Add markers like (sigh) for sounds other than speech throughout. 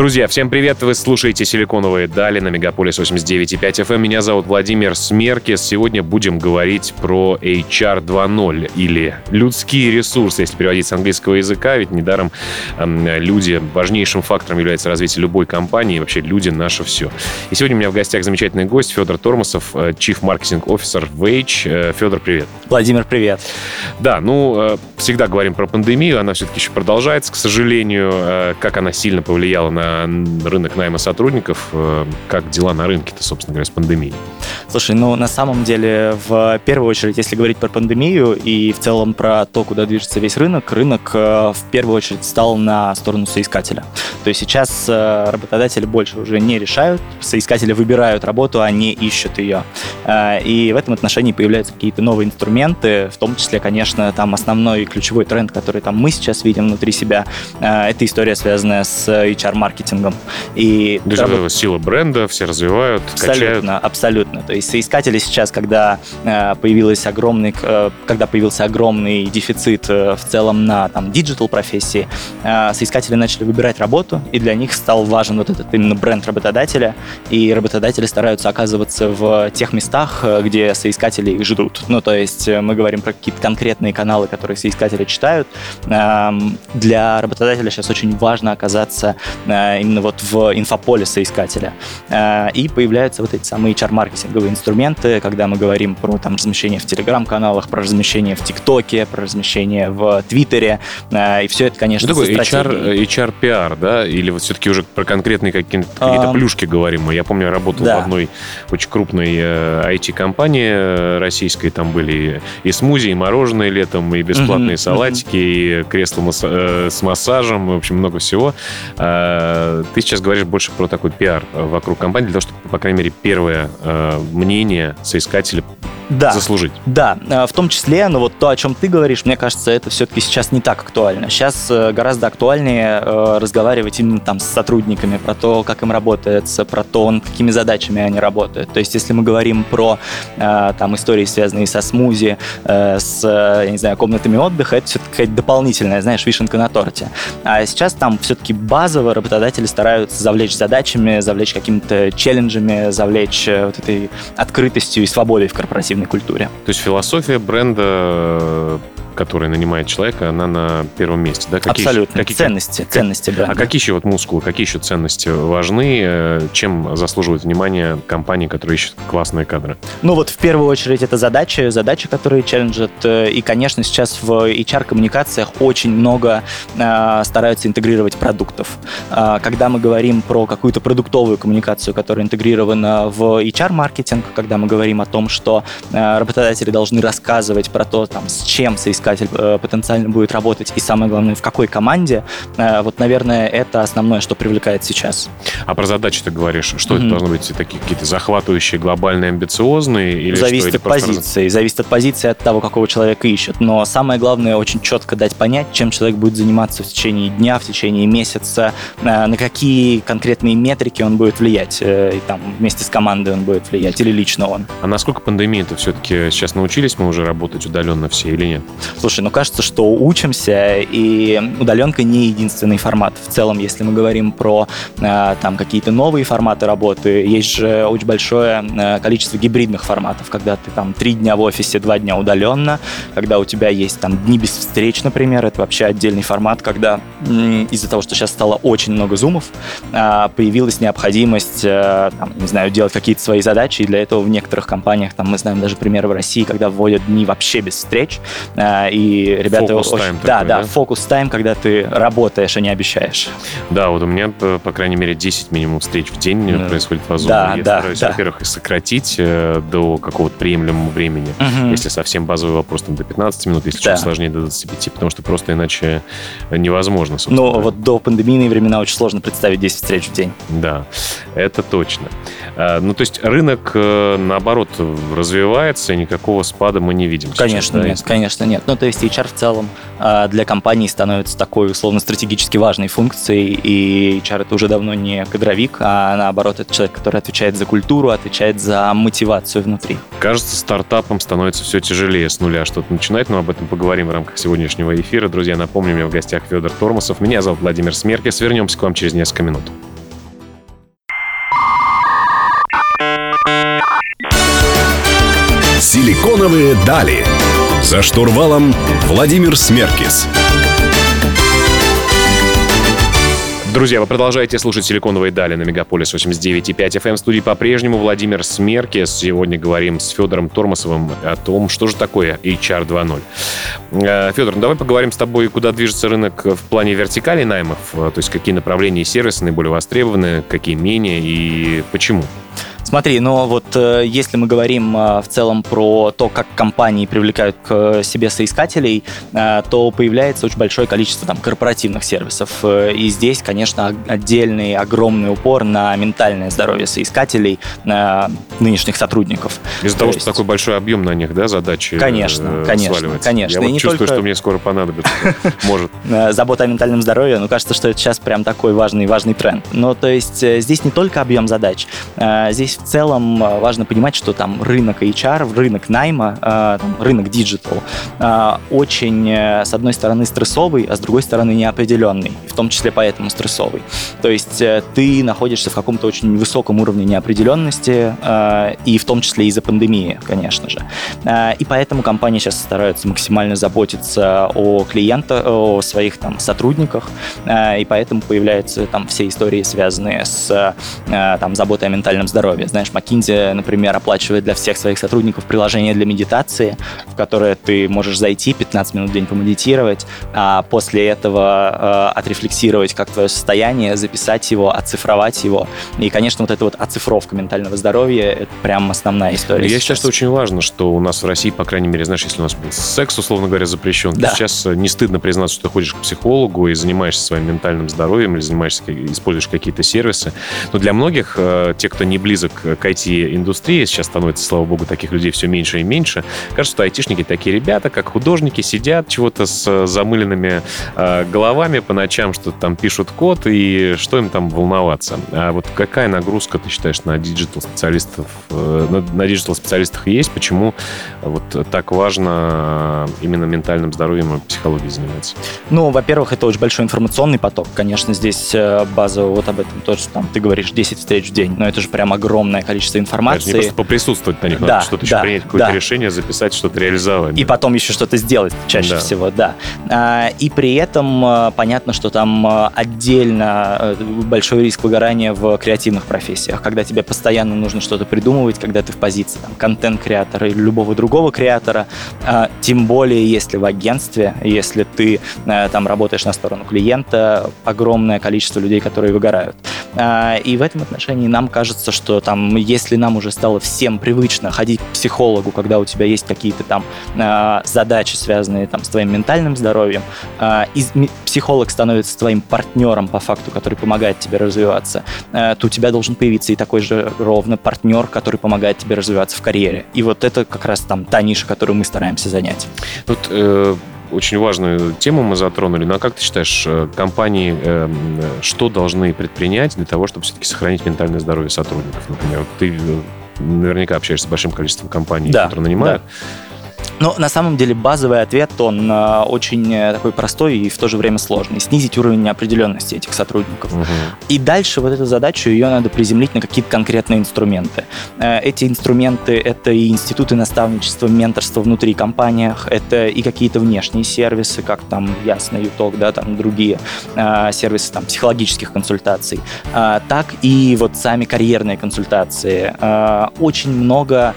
Друзья, всем привет! Вы слушаете «Силиконовые дали» на Мегаполис 89.5 FM. Эм. Меня зовут Владимир Смеркис. Сегодня будем говорить про HR 2.0 или людские ресурсы, если переводить с английского языка. Ведь недаром люди важнейшим фактором является развитие любой компании. И вообще люди — наше все. И сегодня у меня в гостях замечательный гость Федор Тормосов, э, Chief Marketing Officer Wage. Э, Федор, привет. Владимир, привет. Да, ну, э, всегда говорим про пандемию. Она все-таки еще продолжается, к сожалению. Как она сильно повлияла на рынок найма сотрудников. Э, как дела на рынке-то, собственно говоря, с пандемией? Слушай, ну на самом деле, в первую очередь, если говорить про пандемию и в целом про то, куда движется весь рынок, рынок э, в первую очередь стал на сторону соискателя. То есть сейчас э, работодатели больше уже не решают, соискатели выбирают работу, а не ищут ее. И в этом отношении появляются какие-то новые инструменты, в том числе, конечно, там основной ключевой тренд, который там мы сейчас видим внутри себя, это история, связанная с HR-маркетингом маркетингом. И Даже сила бренда, все развивают, Абсолютно, качают. абсолютно. То есть соискатели сейчас, когда э, появилась огромный, э, когда появился огромный дефицит э, в целом на там digital профессии, соискатели начали выбирать работу, и для них стал важен вот этот именно бренд работодателя, и работодатели стараются оказываться в тех местах, где соискатели их ждут. Ну, то есть мы говорим про какие-то конкретные каналы, которые соискатели читают. Эм, для работодателя сейчас очень важно оказаться именно вот в инфополе соискателя. Э, и появляются вот эти самые HR-маркетинговые инструменты, когда мы говорим про там, размещение в Телеграм-каналах, про размещение в ТикТоке, про размещение в Твиттере. Э, и все это, конечно, Что такое HR, HR PR, да? Или вот все-таки уже про конкретные какие-то, какие-то плюшки говорим мы? Я помню, я работал да. в одной очень крупной IT-компании российской. Там были и смузи, и мороженое летом, и бесплатные mm-hmm. салатики, mm-hmm. и кресло с массажем, в общем, много всего. Э, ты сейчас говоришь больше про такой пиар вокруг компании, для того, чтобы, по крайней мере, первое э, мнение соискателя да, заслужить. Да, э, в том числе, но вот то, о чем ты говоришь, мне кажется, это все-таки сейчас не так актуально. Сейчас гораздо актуальнее разговаривать именно там с сотрудниками про то, как им работается, про то, над какими задачами они работают. То есть, если мы говорим про там истории, связанные со смузи, с, я не знаю, комнатами отдыха, это все-таки дополнительная, знаешь, вишенка на торте. А сейчас там все-таки базово работодатели стараются завлечь задачами, завлечь какими-то челленджами, завлечь э, вот этой открытостью и свободой в корпоративной культуре. То есть философия бренда которая нанимает человека, она на первом месте, да? Какие Абсолютно. Какие, ценности, как, ценности бренда. А какие еще вот мускулы, какие еще ценности важны? Э, чем заслуживает внимания компании, которые ищут классные кадры? Ну вот в первую очередь это задачи, задачи, которые челленджат. Э, и, конечно, сейчас в HR-коммуникациях очень много э, стараются интегрировать продуктов. Э, когда мы говорим про какую-то продуктовую коммуникацию, которая интегрирована в HR-маркетинг, когда мы говорим о том, что э, работодатели должны рассказывать про то, там, с чем соискать соискатель э, потенциально будет работать, и самое главное, в какой команде, э, вот, наверное, это основное, что привлекает сейчас. А про задачи ты говоришь, что mm-hmm. это должны быть такие какие-то захватывающие, глобальные, амбициозные? Или зависит от позиции, раз... зависит от позиции, от того, какого человека ищет. Но самое главное, очень четко дать понять, чем человек будет заниматься в течение дня, в течение месяца, э, на какие конкретные метрики он будет влиять, и там вместе с командой он будет влиять, или лично он. А насколько пандемия-то все-таки сейчас научились мы уже работать удаленно все или нет? Слушай, ну кажется, что учимся, и удаленка не единственный формат. В целом, если мы говорим про э, там какие-то новые форматы работы, есть же очень большое э, количество гибридных форматов, когда ты там три дня в офисе, два дня удаленно, когда у тебя есть там дни без встреч, например, это вообще отдельный формат, когда из-за того, что сейчас стало очень много зумов, э, появилась необходимость, там, не знаю, делать какие-то свои задачи, и для этого в некоторых компаниях, там мы знаем даже примеры в России, когда вводят дни вообще без встреч, и ребята... Фокус очень... Да, такой, да, да, фокус тайм, когда ты работаешь, а не обещаешь. Да, вот у меня, по крайней мере, 10 минимум встреч в день mm. происходит в Озоне. Да, Я да, стараюсь, да. во-первых, их сократить э, до какого-то приемлемого времени. Mm-hmm. Если совсем базовый вопрос, там, до 15 минут, если да. чуть сложнее, до 25, потому что просто иначе невозможно, собственно. Ну, вот до пандемийные времена очень сложно представить 10 встреч в день. Да, это точно. А, ну, то есть рынок, э, наоборот, развивается, и никакого спада мы не видим. Конечно сейчас, нет, да? конечно нет. Ну, то есть HR в целом а, для компании становится такой, условно, стратегически важной функцией, и HR это уже давно не кадровик, а наоборот, это человек, который отвечает за культуру, отвечает за мотивацию внутри. Кажется, стартапам становится все тяжелее с нуля что-то начинать, но об этом поговорим в рамках сегодняшнего эфира. Друзья, напомню, у меня в гостях Федор Тормосов. Меня зовут Владимир Смеркис. Вернемся к вам через несколько минут. Силиконовые дали. За штурвалом Владимир Смеркис. Друзья, вы продолжаете слушать «Силиконовые дали» на Мегаполис 89.5 FM. Эм. В студии по-прежнему Владимир Смерки. Сегодня говорим с Федором Тормосовым о том, что же такое HR 2.0. Э, Федор, ну давай поговорим с тобой, куда движется рынок в плане вертикали наймов, то есть какие направления и сервисы наиболее востребованы, какие менее и почему. Смотри, но вот э, если мы говорим э, в целом про то, как компании привлекают к себе соискателей, э, то появляется очень большое количество там корпоративных сервисов. Э, и здесь, конечно, отдельный огромный упор на ментальное здоровье соискателей, э, нынешних сотрудников. Из-за того, есть... что такой большой объем на них, да, задачи Конечно, э, конечно, сваливается. конечно. Я и вот чувствую, только... что мне скоро понадобится. (laughs) Может. Э, забота о ментальном здоровье, ну, кажется, что это сейчас прям такой важный, важный тренд. Но то есть э, здесь не только объем задач, здесь в целом э, важно понимать, что там рынок HR, рынок найма, э, там, рынок digital э, очень, с одной стороны, стрессовый, а с другой стороны, неопределенный, в том числе поэтому стрессовый. То есть ты находишься в каком-то очень высоком уровне неопределенности, и в том числе из-за пандемии, конечно же. И поэтому компании сейчас стараются максимально заботиться о клиентах, о своих там сотрудниках, и поэтому появляются там все истории, связанные с там, заботой о ментальном здоровье. Знаешь, McKinsey, например, оплачивает для всех своих сотрудников приложение для медитации, в которое ты можешь зайти 15 минут в день помедитировать, а после этого э, отрефлексировать как твое состояние, записать его, оцифровать его. И, конечно, вот эта вот оцифровка ментального здоровья — это прям основная история. Я считаю, что очень важно, что у нас в России, по крайней мере, знаешь, если у нас был секс, условно говоря, запрещен, да. сейчас не стыдно признаться, что ты ходишь к психологу и занимаешься своим ментальным здоровьем или занимаешься, используешь какие-то сервисы. Но для многих, э, те, кто не близок к IT-индустрии, сейчас становится, слава богу, таких людей все меньше и меньше, кажется, что айтишники такие ребята, как художники, сидят чего-то с замыленными э, головами по ночам, что-то там пишут код, и что им там волноваться. А вот какая нагрузка, ты считаешь, на digital-специалистов, э, на, на digital-специалистах есть? Почему вот так важно именно ментальным здоровьем и психологией заниматься? Ну, во-первых, это очень большой информационный поток. Конечно, здесь базово вот об этом тоже, там, ты говоришь, 10 встреч в день, но это же прям огромное количество информации. Это не просто поприсутствовать на них, да, надо что-то да, еще принять, какое-то да. решение, записать, что-то реализовать. И да. потом еще что-то сделать чаще да. всего, да. А, и при этом а, понятно, что там а, отдельно большой риск выгорания в креативных профессиях, когда тебе постоянно нужно что-то придумывать, когда ты в позиции там, контент-креатора или любого другого креатора, тем более если в агентстве, если ты там работаешь на сторону клиента, огромное количество людей, которые выгорают. И в этом отношении нам кажется, что там, если нам уже стало всем привычно ходить к психологу, когда у тебя есть какие-то там э, задачи, связанные там с твоим ментальным здоровьем, э, и психолог становится твоим партнером по факту, который помогает тебе развиваться, э, то у тебя должен появиться и такой же ровно партнер, который помогает тебе развиваться в карьере. И вот это как раз там та ниша, которую мы стараемся занять. Тут э, очень важную тему мы затронули. Ну а как ты считаешь, э, компании э, что должны предпринять для того, чтобы все-таки сохранить ментальное здоровье сотрудников? Например, ты э, наверняка общаешься с большим количеством компаний, да, которые нанимают. Да. Но на самом деле базовый ответ, он э, очень э, такой простой и в то же время сложный. Снизить уровень неопределенности этих сотрудников. Угу. И дальше вот эту задачу, ее надо приземлить на какие-то конкретные инструменты. Э, эти инструменты — это и институты наставничества, менторства внутри компаниях, это и какие-то внешние сервисы, как там, ясно, Юток, да, там другие сервисы там, психологических консультаций, так и вот сами карьерные консультации. Очень много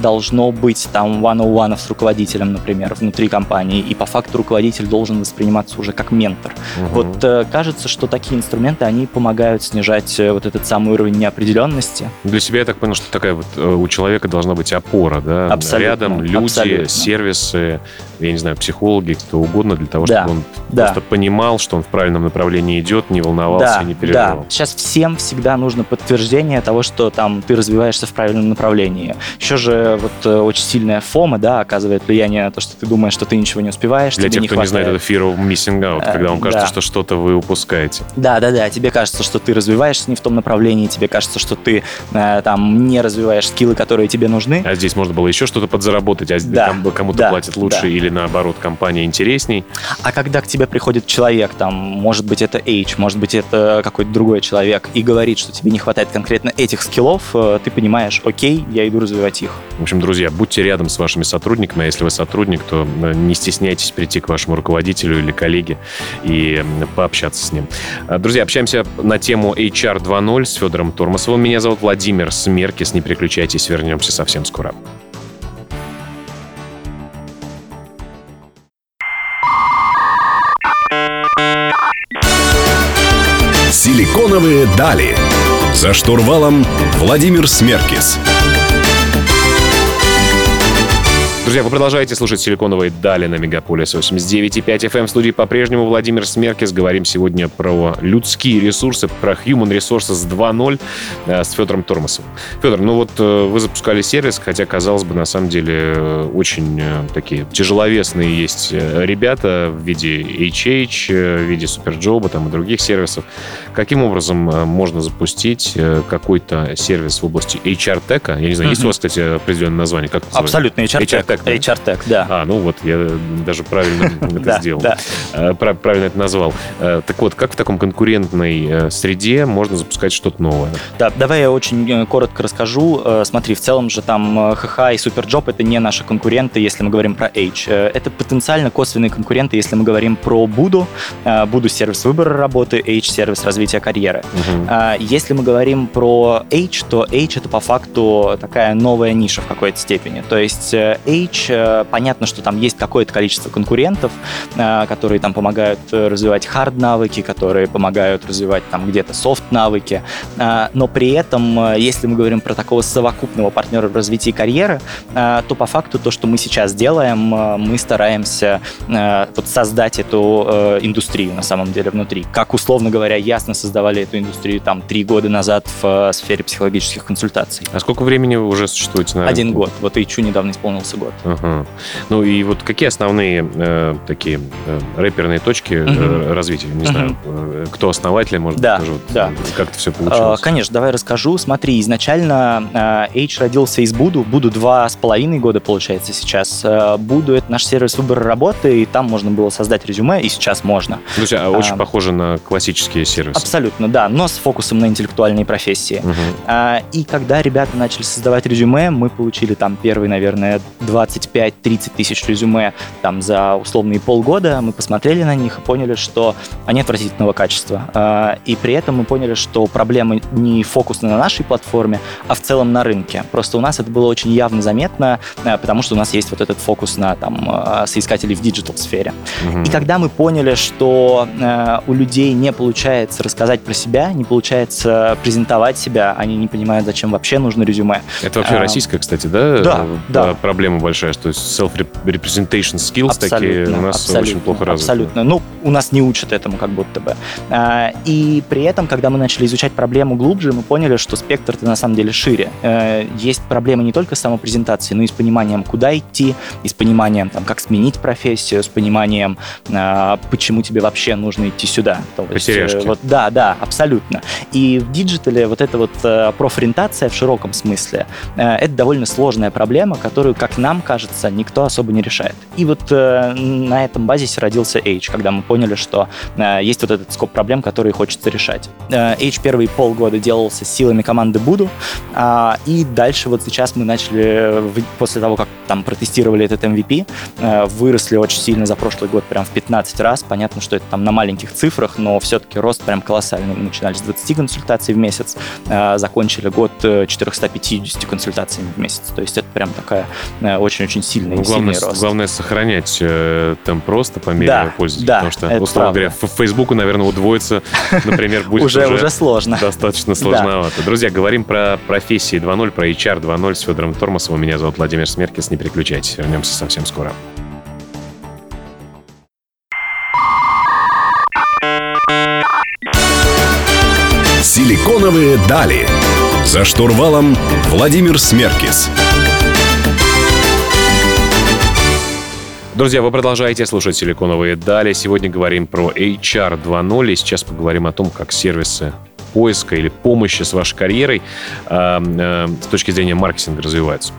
должно быть там one-on-one с руководителем, например, внутри компании, и по факту руководитель должен восприниматься уже как ментор. Угу. Вот э, кажется, что такие инструменты, они помогают снижать э, вот этот самый уровень неопределенности. Для себя я так понял, что такая вот э, у человека должна быть опора, да? Абсолютно. Рядом люди, абсолютно. сервисы, я не знаю, психологи, кто угодно, для того, да. чтобы он да. просто понимал, что он в правильном направлении идет, не волновался да, не переживал. Да, сейчас всем всегда нужно подтверждение того, что там ты развиваешься в правильном направлении. Еще же вот очень сильная фома, да, оказывает влияние на то, что ты думаешь, что ты ничего не успеваешь, Для тех, не кто хватает. не знает, это fear of missing out, когда вам Э, кажется, да. что что-то вы упускаете. Да, да, да. Тебе кажется, что ты развиваешься не в том направлении, тебе кажется, что ты э, там не развиваешь скиллы, которые тебе нужны. А здесь можно было еще что-то подзаработать, а Да, кому- кому-то да, платят лучше да. или наоборот компания интересней. А когда к тебе приходит человек, там, может быть, это H, может быть, это какой-то другой человек, и говорит, что тебе не хватает конкретно этих скиллов, э, ты понимаешь, окей, я иду развивать их. В общем, друзья, будьте рядом с вашими сотрудниками, а если вы сотрудник, то э, не стесняйтесь прийти к вашему руководителю или коллеге и пообщаться с ним. А, Друзья, общаемся на тему HR 2.0 с Федором Тормосовым. Меня зовут Владимир Смеркис. Не переключайтесь, вернемся совсем скоро. Силиконовые дали. За штурвалом Владимир Смеркис. Друзья, вы продолжаете слушать «Силиконовые дали» на Мегаполис 89.5 FM. В студии по-прежнему Владимир Смеркис. Говорим сегодня про людские ресурсы, про Human Resources 2.0 э, с Федором Тормосовым. Федор, ну вот э, вы запускали сервис, хотя, казалось бы, на самом деле э, очень такие тяжеловесные есть ребята в виде HH, в виде Суперджоба там, и других сервисов. Каким образом можно запустить какой-то сервис в области HR-tech а? Я не знаю, есть у вас, кстати, определенное название? Как это? Абсолютно, HR Tech. HR-Tech, да? HR Tech, да. А, ну вот, я даже правильно (laughs) это сделал. Э, прав- Правильно это назвал. Э, Так вот, как в таком конкурентной э, среде можно запускать что-то новое? Да, давай я очень коротко расскажу. Смотри, в целом же там HH и SuperJob это не наши конкуренты, если мы говорим про H. Это потенциально косвенные конкуренты, если мы говорим про Буду. Буду сервис выбора работы, H сервис развития карьеры. Если мы говорим про H, то H это по факту такая новая ниша в какой-то степени. То есть H, э, понятно, что там есть какое-то количество конкурентов, э, которые там помогают э, развивать хард-навыки, которые помогают развивать там где-то софт-навыки. Но при этом, если мы говорим про такого совокупного партнера в развитии карьеры, то по факту то, что мы сейчас делаем, мы стараемся вот создать эту индустрию на самом деле внутри. Как, условно говоря, ясно создавали эту индустрию там три года назад в сфере психологических консультаций. А сколько времени вы уже существуете на Один год. Вот и Чу недавно исполнился год. Ага. Ну и вот какие основные э, такие э, рэперные точки э, Мгм. развития? Не Мгм. знаю, э, кто основатель, может Да, быть, тоже вот, да. э, как это все Э, получилось? Конечно, давай расскажу. Смотри, изначально э, H родился из Буду. Буду два с половиной года, получается, сейчас. Э, Буду — это наш сервис выбора работы, и там можно было создать резюме, и сейчас можно. Друзья, а очень а, похоже на классические сервисы. Абсолютно, да, но с фокусом на интеллектуальные профессии. Мгм. А, И когда ребята начали создавать резюме, мы получили там первые, наверное, 25-30 тысяч резюме там за условные полгода. Мы посмотрели на них и поняли, что они отвратительного качества. А, И при этом мы поняли, что проблема не фокусна на нашей платформе, а в целом на рынке. Просто у нас это было очень явно заметно, а, потому что у нас есть вот этот фокус на там а, соискателей в digital сфере. Мгм. И когда мы поняли, что у людей не получается рассказать про себя, не получается презентовать себя, они не понимают, зачем вообще нужно резюме. Это вообще а, российская, кстати, да? да, э, да. Проблема большая, что self-representation skills такие у нас очень плохо развиты. Абсолютно. Ну, у нас не учат этому как будто бы. А, И при этом, когда мы начали изучать проблему глубже, мы поняли, что спектр-то на самом деле шире. Э, Есть проблемы не только с самопрезентацией, но и с пониманием, куда идти, и с пониманием, там, как сменить профессию, с пониманием, а, почему тебе вообще нужно идти сюда. То есть, э, Потеряшки. Вот, да, да, абсолютно. И в digital е вот эта вот э, профориентация в широком смысле, это довольно сложная проблема, которую, как нам кажется, никто особо не решает. И вот э, на этом базисе родился H, когда мы поняли, что э, есть вот этот scope проблем, которые хочется решать. Э, H первые полгода делался силами команды Буду. А, и дальше вот сейчас мы начали, после того, как там протестировали этот MVP, э, выросли очень сильно за прошлый год, прям в 15 раз. Понятно, что это там на маленьких цифрах, но все-таки рост прям колоссальный. Мы начинали с 20 консультаций в месяц, э, закончили год 450 консультациями в месяц. То есть это прям такая очень-очень сильная ну, главное, рост. Главное сохранять э, темп роста по мере да, пользователя. Да, потому что, условно говоря, в Фейсбуку, наверное, удвоиться, (laughs) например, будет уже, уже сложно. достаточно сложновато. Друзья, говорим про профессии 2.0, про HR 2.0 с Федором Тормосовым. Меня зовут Владимир Смеркис. Не переключайтесь, вернемся совсем скоро. Силиконовые дали. За штурвалом Владимир Смеркис. Друзья, вы продолжаете слушать «Силиконовые дали». Сегодня говорим про HR 2.0 и сейчас поговорим о том, как сервисы поиска или помощи с вашей карьерой э, э, с точки зрения маркетинга развиваются.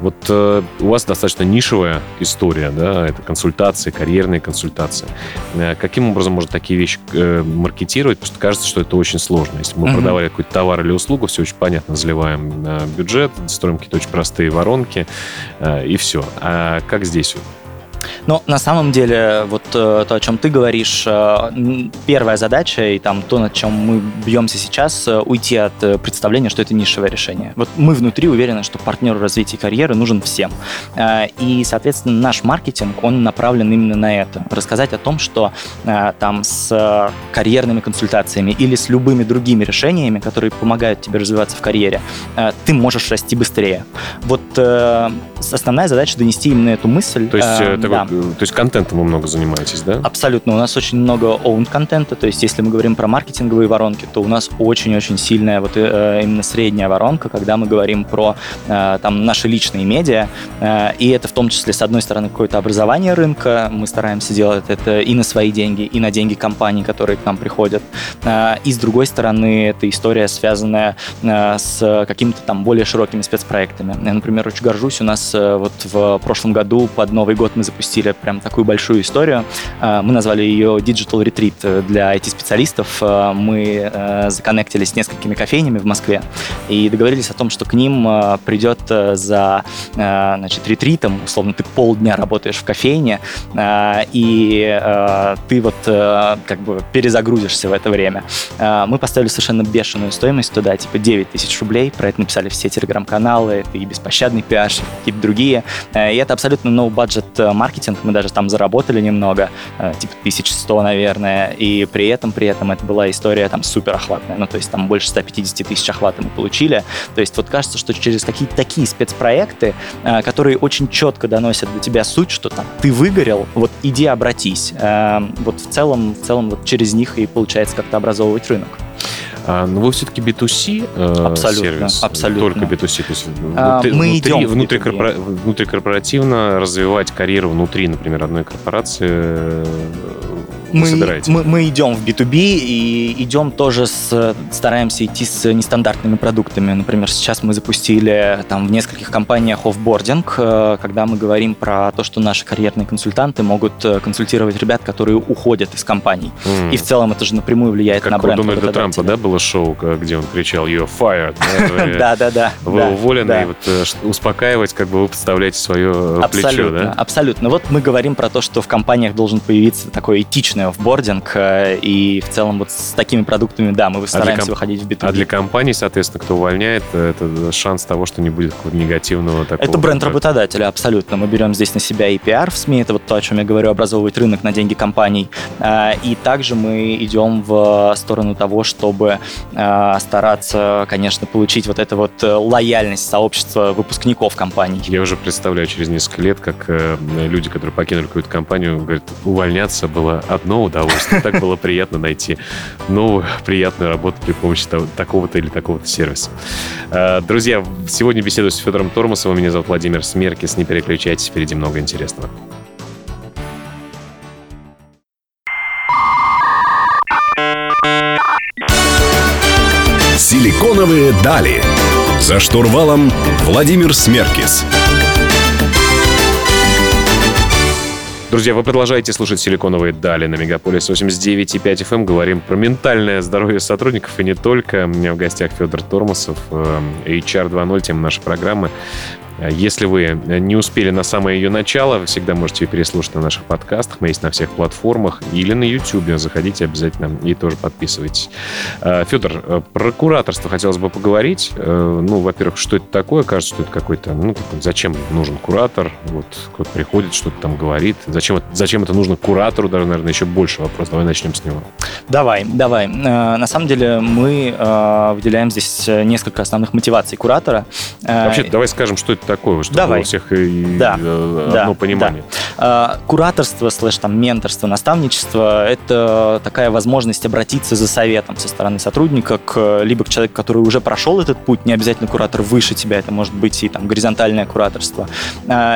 Вот э, у вас достаточно нишевая история, да, это консультации, карьерные консультации. Э, каким образом можно такие вещи э, маркетировать? Потому что кажется, что это очень сложно. Если мы uh-huh. продавали какой-то товар или услугу, все очень понятно, заливаем э, бюджет, строим какие-то очень простые воронки э, и все. А как здесь? Но на самом деле, вот э, то, о чем ты говоришь, э, первая задача и там то, над чем мы бьемся сейчас, э, уйти от представления, что это нишевое решение. Вот мы внутри уверены, что партнер развития карьеры нужен всем. И, соответственно, наш маркетинг, он направлен именно на это. Рассказать о том, что там с карьерными консультациями или с любыми другими решениями, которые помогают тебе развиваться в карьере, ты можешь расти быстрее. Вот основная задача донести именно эту мысль. То есть, такой, да. то есть контентом вы много занимаетесь, да? Абсолютно. У нас очень много own контента. То есть, если мы говорим про маркетинговые воронки, то у нас очень-очень сильная вот э, именно средняя воронка, когда мы говорим про э, там наши личные медиа. Э, и это в том числе, с одной стороны, какое-то образование рынка. Мы стараемся делать это и на свои деньги, и на деньги компаний, которые к нам приходят. Э, и с другой стороны, это история, связанная э, с какими-то там более широкими спецпроектами. Я, например, очень горжусь. У нас э, вот в прошлом году под Новый год мы запустили прям такую большую историю. Э, мы назвали ее Digital Retreat для IT-специалистов. Э, мы э, законнектились с несколькими кофейнями в Москве и договорились о том, что к ним придет за значит, ретритом, условно, ты полдня работаешь в кофейне, и ты вот как бы перезагрузишься в это время. Мы поставили совершенно бешеную стоимость туда, типа 9 тысяч рублей. Про это написали все телеграм-каналы, это и беспощадный пиар, какие-то другие. И это абсолютно no-budget маркетинг, мы даже там заработали немного, э, типа 1100, наверное, и при этом, при этом это была история там супер охватная, ну, то есть там больше 150 тысяч охвата мы получили, то есть вот кажется, что через какие-то такие спецпроекты, э, которые очень четко доносят до тебя суть, что там ты выгорел, вот иди обратись, э, вот в целом, в целом вот через них и получается как-то образовывать рынок. А, но вы все-таки B2C э, абсолютно, сервис? Абсолютно. Только B2C. То есть а, внутри, мы идем внутри, корпора, внутрикорпоративно развивать карьеру внутри, например, одной корпорации э, мы, собираете? Мы, мы идем в B2B и идем тоже с, стараемся идти с нестандартными продуктами. Например, сейчас мы запустили там в нескольких компаниях офбординг, э, когда мы говорим про то, что наши карьерные консультанты могут э, консультировать ребят, которые уходят из компаний. Mm. И в целом это же напрямую влияет как на бренд. Как у Дональда Трампа, да, было шоу, где он кричал «You're fired». Да, (laughs) да, да. Вы уволены, и вот э, успокаивать, как бы вы подставляете свое плечо, да? Абсолютно. Вот мы говорим про то, что в компаниях должен появиться такое этичное в офбординг, э, и в целом вот с такими продуктами, да, мы стараемся а комп... выходить в B2B. А для компании, соответственно, кто увольняет, это шанс того, что не будет какого-то негативного такого. Это бренд работодателя, абсолютно. Мы берем здесь на себя и пиар в СМИ, это вот то, о чем я говорю, образовывать рынок на деньги компаний. Э, и также мы идем в сторону того, чтобы э, стараться, конечно, получить вот эту вот лояльность сообщества выпускников компаний. Я уже представляю через несколько лет, как люди, которые покинули какую-то компанию, говорят, увольняться было одно одно удовольствие. Так было приятно найти новую приятную работу при помощи такого-то или такого-то сервиса. Э, друзья, сегодня беседую с Федором Тормосовым. Меня зовут Владимир Смеркис. Не переключайтесь, впереди много интересного. Силиконовые дали. За штурвалом Владимир Смеркис. Друзья, вы продолжаете слушать «Силиконовые дали» на Мегаполис 89,5 FM. Эм. Говорим про ментальное здоровье сотрудников и не только. У меня в гостях Федор Тормосов, э, HR 2.0, тема нашей программы. Э, если вы не успели на самое ее начало, вы всегда можете ее переслушать на наших подкастах. Мы есть на всех платформах или на YouTube. Заходите обязательно и тоже подписывайтесь. Э, Федор, э, про кураторство хотелось бы поговорить. Ну, во-первых, что это такое? Кажется, что это какой-то... Ну, зачем нужен куратор? Вот кто-то приходит, что-то там говорит. Зачем, зачем это нужно куратору? Даже, наверное, еще больше вопрос. Давай начнем с него. Давай, давай. На самом деле мы выделяем здесь несколько основных мотиваций куратора. Вообще, давай скажем, что это такое, чтобы Давай. у всех и да. одно да. понимание. Да. Кураторство, слэш там менторство, наставничество – это такая возможность обратиться за советом со стороны сотрудника к либо к человеку, который уже прошел этот путь, не обязательно куратор выше тебя, это может быть и там горизонтальное кураторство,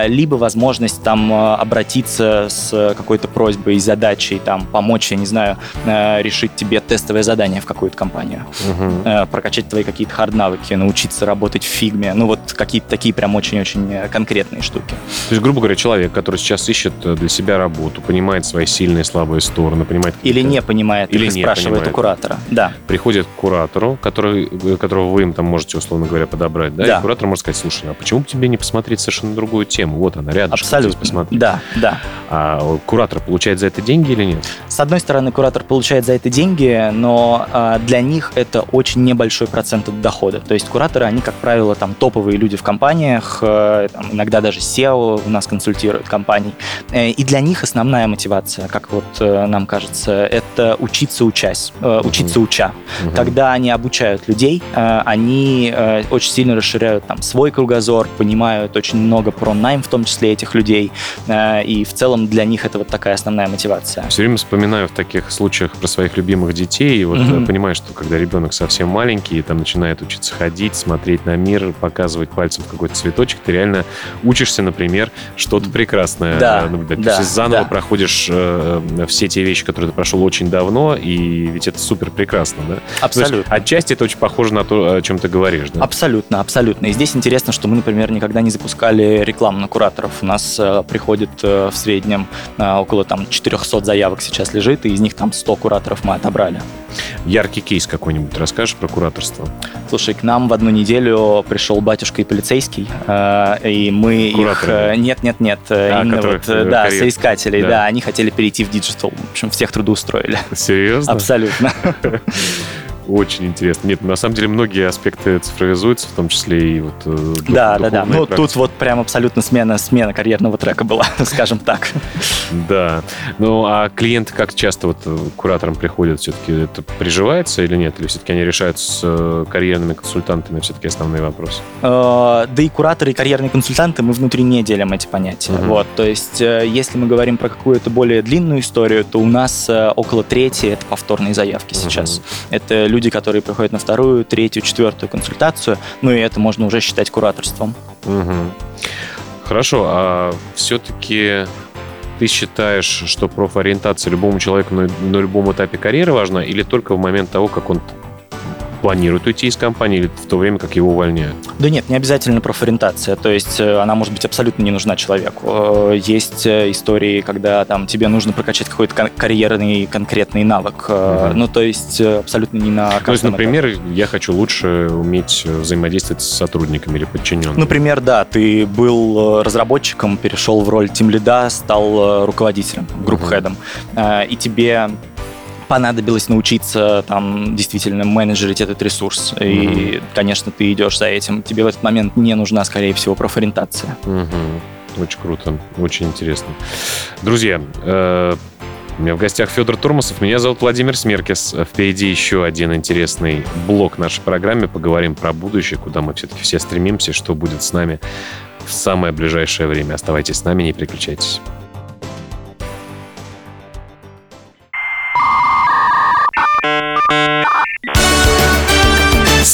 либо возможность там обратиться с какой-то просьбой и задачей, там помочь, я не знаю, решить тебе тестовое задание в какую-то компанию, угу. прокачать твои какие-то хард-навыки, научиться работать в фигме, ну вот какие-то такие прям очень-очень э, конкретные штуки. То есть, грубо говоря, человек, который сейчас ищет э, для себя работу, понимает свои сильные и слабые стороны, понимает... Или не понимает, или не спрашивает понимает. у куратора. Да. Приходит к куратору, который, э, которого вы им там можете, условно говоря, подобрать, да? да. И куратор может сказать, слушай, а почему бы тебе не посмотреть совершенно другую тему? Вот она, рядом. Абсолютно. Посмотри. Да, да. А куратор получает за это деньги или нет? С одной стороны, куратор получает за это деньги, но а, для них это очень небольшой процент от дохода. То есть кураторы, они, как правило, там топовые люди в компаниях, э, там, иногда даже SEO у нас консультируют компаний. Э, и для них основная мотивация, как вот э, нам кажется, это учиться учась, учиться уча. Uh-huh. Когда они обучают людей, они очень сильно расширяют там свой кругозор, понимают очень много про найм, в том числе этих людей, и в целом для них это вот такая основная мотивация. Все время вспоминаю в таких случаях про своих любимых детей, и вот uh-huh. понимаю, что когда ребенок совсем маленький, и там начинает учиться ходить, смотреть на мир, показывать пальцем какой-то цветочек, ты реально учишься, например, что-то прекрасное да, наблюдать. Да, То есть заново да. проходишь э, все те вещи, которые ты прошел очень давно, и ведь это супер прекрасно, да? Абсолютно. Есть, отчасти это очень похоже на то, о чем ты говоришь, да? Абсолютно, абсолютно. И здесь интересно, что мы, например, никогда не запускали рекламу на кураторов. У нас э, приходит э, в среднем э, около там 400 заявок сейчас лежит, и из них там 100 кураторов мы отобрали. Яркий кейс какой-нибудь расскажешь про кураторство? Слушай, к нам в одну неделю пришел батюшка и полицейский, э, и мы Кураторы. их... Нет, нет, нет, а, именно вот, да, карьер. соискателей, да. да, они хотели перейти в digital, в общем, всех трудоустроили. Серьезно? Абсолютно. (laughs) Очень интересно. Нет, на самом деле многие аспекты цифровизуются, в том числе и вот... Э, да, да, да. Ну, практики. тут вот прям абсолютно смена, смена карьерного трека была, (laughs) скажем так. Да. Ну, а клиенты как часто вот э, кураторам приходят? Все-таки это приживается или нет? Или все-таки они решают с э, карьерными консультантами все-таки основные вопросы? Да и кураторы, и карьерные консультанты, мы внутри не делим эти понятия. Вот, то есть, если мы говорим про какую-то более длинную историю, то у нас около трети это повторные заявки сейчас. Это люди люди, которые приходят на вторую, третью, четвертую консультацию, ну и это можно уже считать кураторством. Угу. Хорошо, а все-таки ты считаешь, что профориентация любому человеку на, на любом этапе карьеры важна или только в момент того, как он планирует уйти из компании или в то время, как его увольняют? Да нет, не обязательно профориентация. То есть э, она может быть абсолютно не нужна человеку. Э, есть э, истории, когда там тебе нужно прокачать какой-то карьерный конкретный навык. Угу. Ну, то есть абсолютно не на То есть, например, этапе. я хочу лучше уметь взаимодействовать с сотрудниками или подчиненными. Например, да, ты был разработчиком, перешел в роль тим лида, стал руководителем, групп-хедом, угу. и тебе понадобилось научиться там действительно менеджерить этот ресурс. Mm-hmm. И, конечно, ты идешь за этим. Тебе в этот момент не нужна, скорее всего, профориентация. Mm-hmm. Очень круто, очень интересно. Друзья, э- у меня в гостях Федор Турмасов. Меня зовут Владимир Смеркис. Впереди еще один интересный блок нашей программы. Поговорим про будущее, куда мы все-таки все стремимся, что будет с нами в самое ближайшее время. Оставайтесь с нами, не переключайтесь.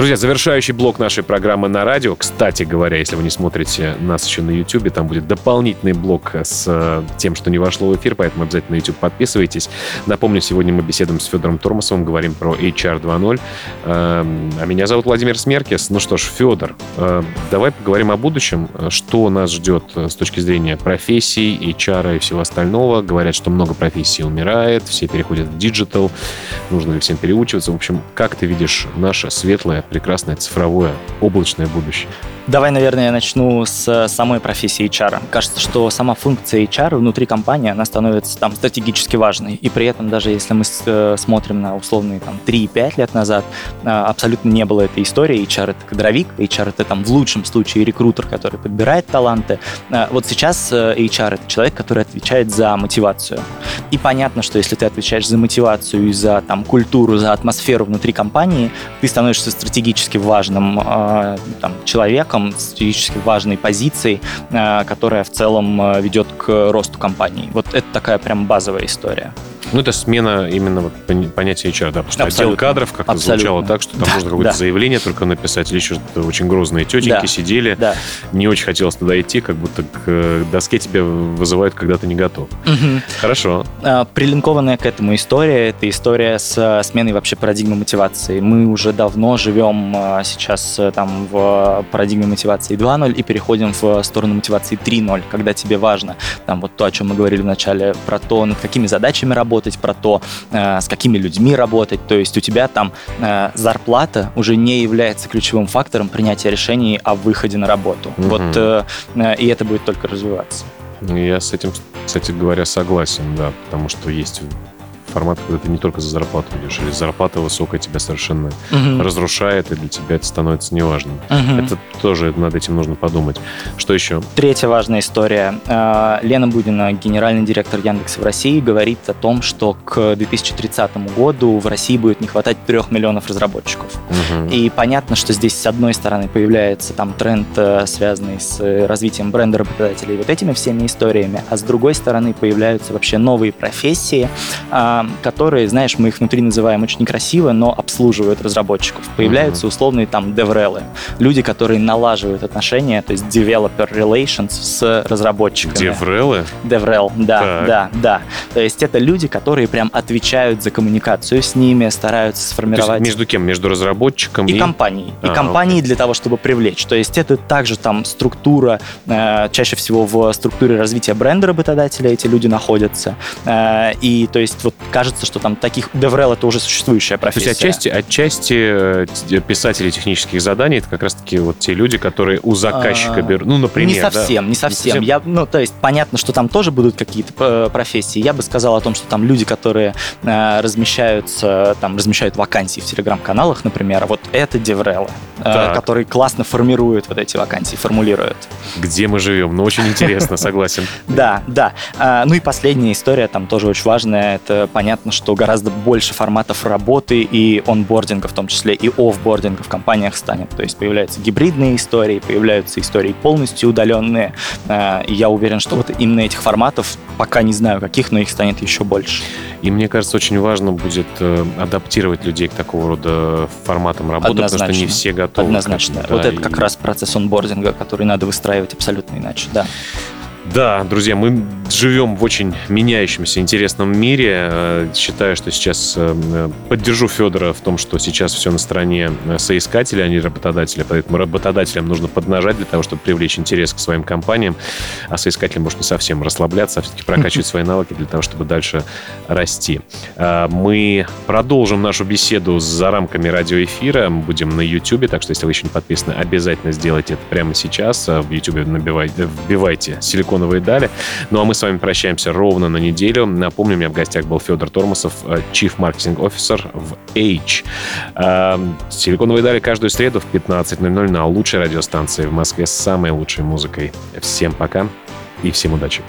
Друзья, завершающий блок нашей программы на радио. Кстати говоря, если вы не смотрите нас еще на YouTube, там будет дополнительный блок с э, тем, что не вошло в эфир, поэтому обязательно на YouTube подписывайтесь. Напомню, сегодня мы беседуем с Федором Тормосовым, говорим про HR 2.0. Эм, а меня зовут Владимир Смеркис. Ну что ж, Федор, э, давай поговорим о будущем. Что нас ждет с точки зрения профессий, HR и всего остального. Говорят, что много профессий умирает, все переходят в digital. Нужно ли всем переучиваться? В общем, как ты видишь наше светлое, прекрасное цифровое облачное будущее? Давай, наверное, я начну с самой профессии HR. Кажется, что сама функция HR внутри компании, она становится там стратегически важной. И при этом, даже если мы э, смотрим на условные там 3-5 лет назад, э, абсолютно не было этой истории. HR — это кадровик, HR — это там в лучшем случае рекрутер, который подбирает таланты. Э, вот сейчас HR — это человек, который отвечает за мотивацию. И понятно, что если ты отвечаешь за мотивацию и за там культуру, за атмосферу внутри компании, ты становишься стратегически важным там, человеком, целом стратегически важной позицией, э, которая в целом э, ведет к росту компании. Вот это такая прям базовая история. Ну, это смена именно вот понятия HR, да, потому что Абсолютно. отдел кадров как-то звучало так, что там да, можно какое-то да. заявление только написать, или еще что-то очень грозные тетеньки да. сидели, да. не очень хотелось туда идти, как будто к доске тебя вызывают, когда ты не готов. Угу. Хорошо. А, прилинкованная к этому история, это история с сменой вообще парадигмы мотивации. Мы уже давно живем а, сейчас э, там в парадигме мотивации 2.0 и переходим в сторону мотивации 3.0, когда тебе важно, там вот то, о чем мы говорили в начале, про то, над какими задачами работать, работать, про то, э, с какими людьми работать. То есть у тебя там э, зарплата уже не является ключевым фактором принятия решений о выходе на работу. Угу. Вот э, и это будет только развиваться. Я с этим, кстати говоря, согласен, да, потому что есть формат, когда ты не только за зарплату идешь, или зарплата высокая тебя совершенно угу. разрушает, и для тебя это становится неважным. Угу. Это тоже над этим нужно подумать. Что еще? Третья важная история. А, Лена Будина, генеральный директор Яндекса в России, говорит о том, что к 2030 году в России будет не хватать трех миллионов разработчиков. Угу. И понятно, что здесь с одной стороны появляется там тренд, э, связанный с развитием бренда работодателей, вот этими всеми историями, а с другой стороны появляются вообще новые профессии, а, которые, знаешь, мы их внутри называем очень некрасиво, но обслуживают разработчиков. Появляются условные там devrel ы, люди, которые налаживают отношения, то есть developer relations с разработчиками. Devrel ы? Devrel, да, так. да, да. То есть это люди, которые прям отвечают за коммуникацию с ними, стараются сформировать... То есть между кем? Между разработчиком и... И компанией. А, и компанией окей. для того, чтобы привлечь. То есть это также там структура, э, чаще всего в структуре развития бренда работодателя эти люди находятся. Э, и то есть вот кажется, что там таких DevRel это уже существующая профессия. То есть отчасти, отчасти э, писатели технических заданий это как раз-таки вот те люди, которые у заказчика а, берут, ну, например. Не совсем, да? не совсем. Я, ну, то есть понятно, что там тоже будут какие-то э, профессии. Я бы сказал о том, что там люди, которые э, размещаются, там размещают вакансии в телеграм-каналах, например, вот это DevRel, которые классно формируют вот эти вакансии, формулируют. Где мы живем? Ну, очень интересно, согласен. (laughs) Да, да. Ну и последняя история, там тоже очень важная, это понятно, что гораздо больше форматов работы и онбординга, в том числе и офбординга в компаниях станет. То есть появляются гибридные истории, появляются истории полностью удаленные. Э, и я уверен, что вот именно этих форматов, пока не знаю каких, но их станет еще больше. И мне кажется, очень важно будет э, адаптировать людей к такого рода форматам работы, Однозначно. потому что не все готовы. Однозначно. Да, вот это и... как раз процесс онбординга, который надо выстраивать абсолютно иначе, да. Да, друзья, мы живем в очень меняющемся, интересном мире. Э, считаю, что сейчас э, поддержу Федора в том, что сейчас все на стороне э, соискателя, а не работодателя. Поэтому работодателям нужно поднажать для того, чтобы привлечь интерес к своим компаниям, а соискателям может не совсем расслабляться, а все-таки прокачивать (laughs) свои навыки для того, чтобы дальше расти. Мы продолжим нашу беседу за рамками радиоэфира. Мы будем на YouTube, так что если вы еще не подписаны, обязательно сделайте это прямо сейчас. В YouTube набивайте, вбивайте силикон силиконовые дали. Ну а мы с вами прощаемся ровно на неделю. Напомню, у меня в гостях был Федор Тормосов, э, Chief Marketing Officer в H. Эм, силиконовые дали каждую среду в 15.00 на лучшей радиостанции в Москве с самой лучшей музыкой. Всем пока и всем удачи.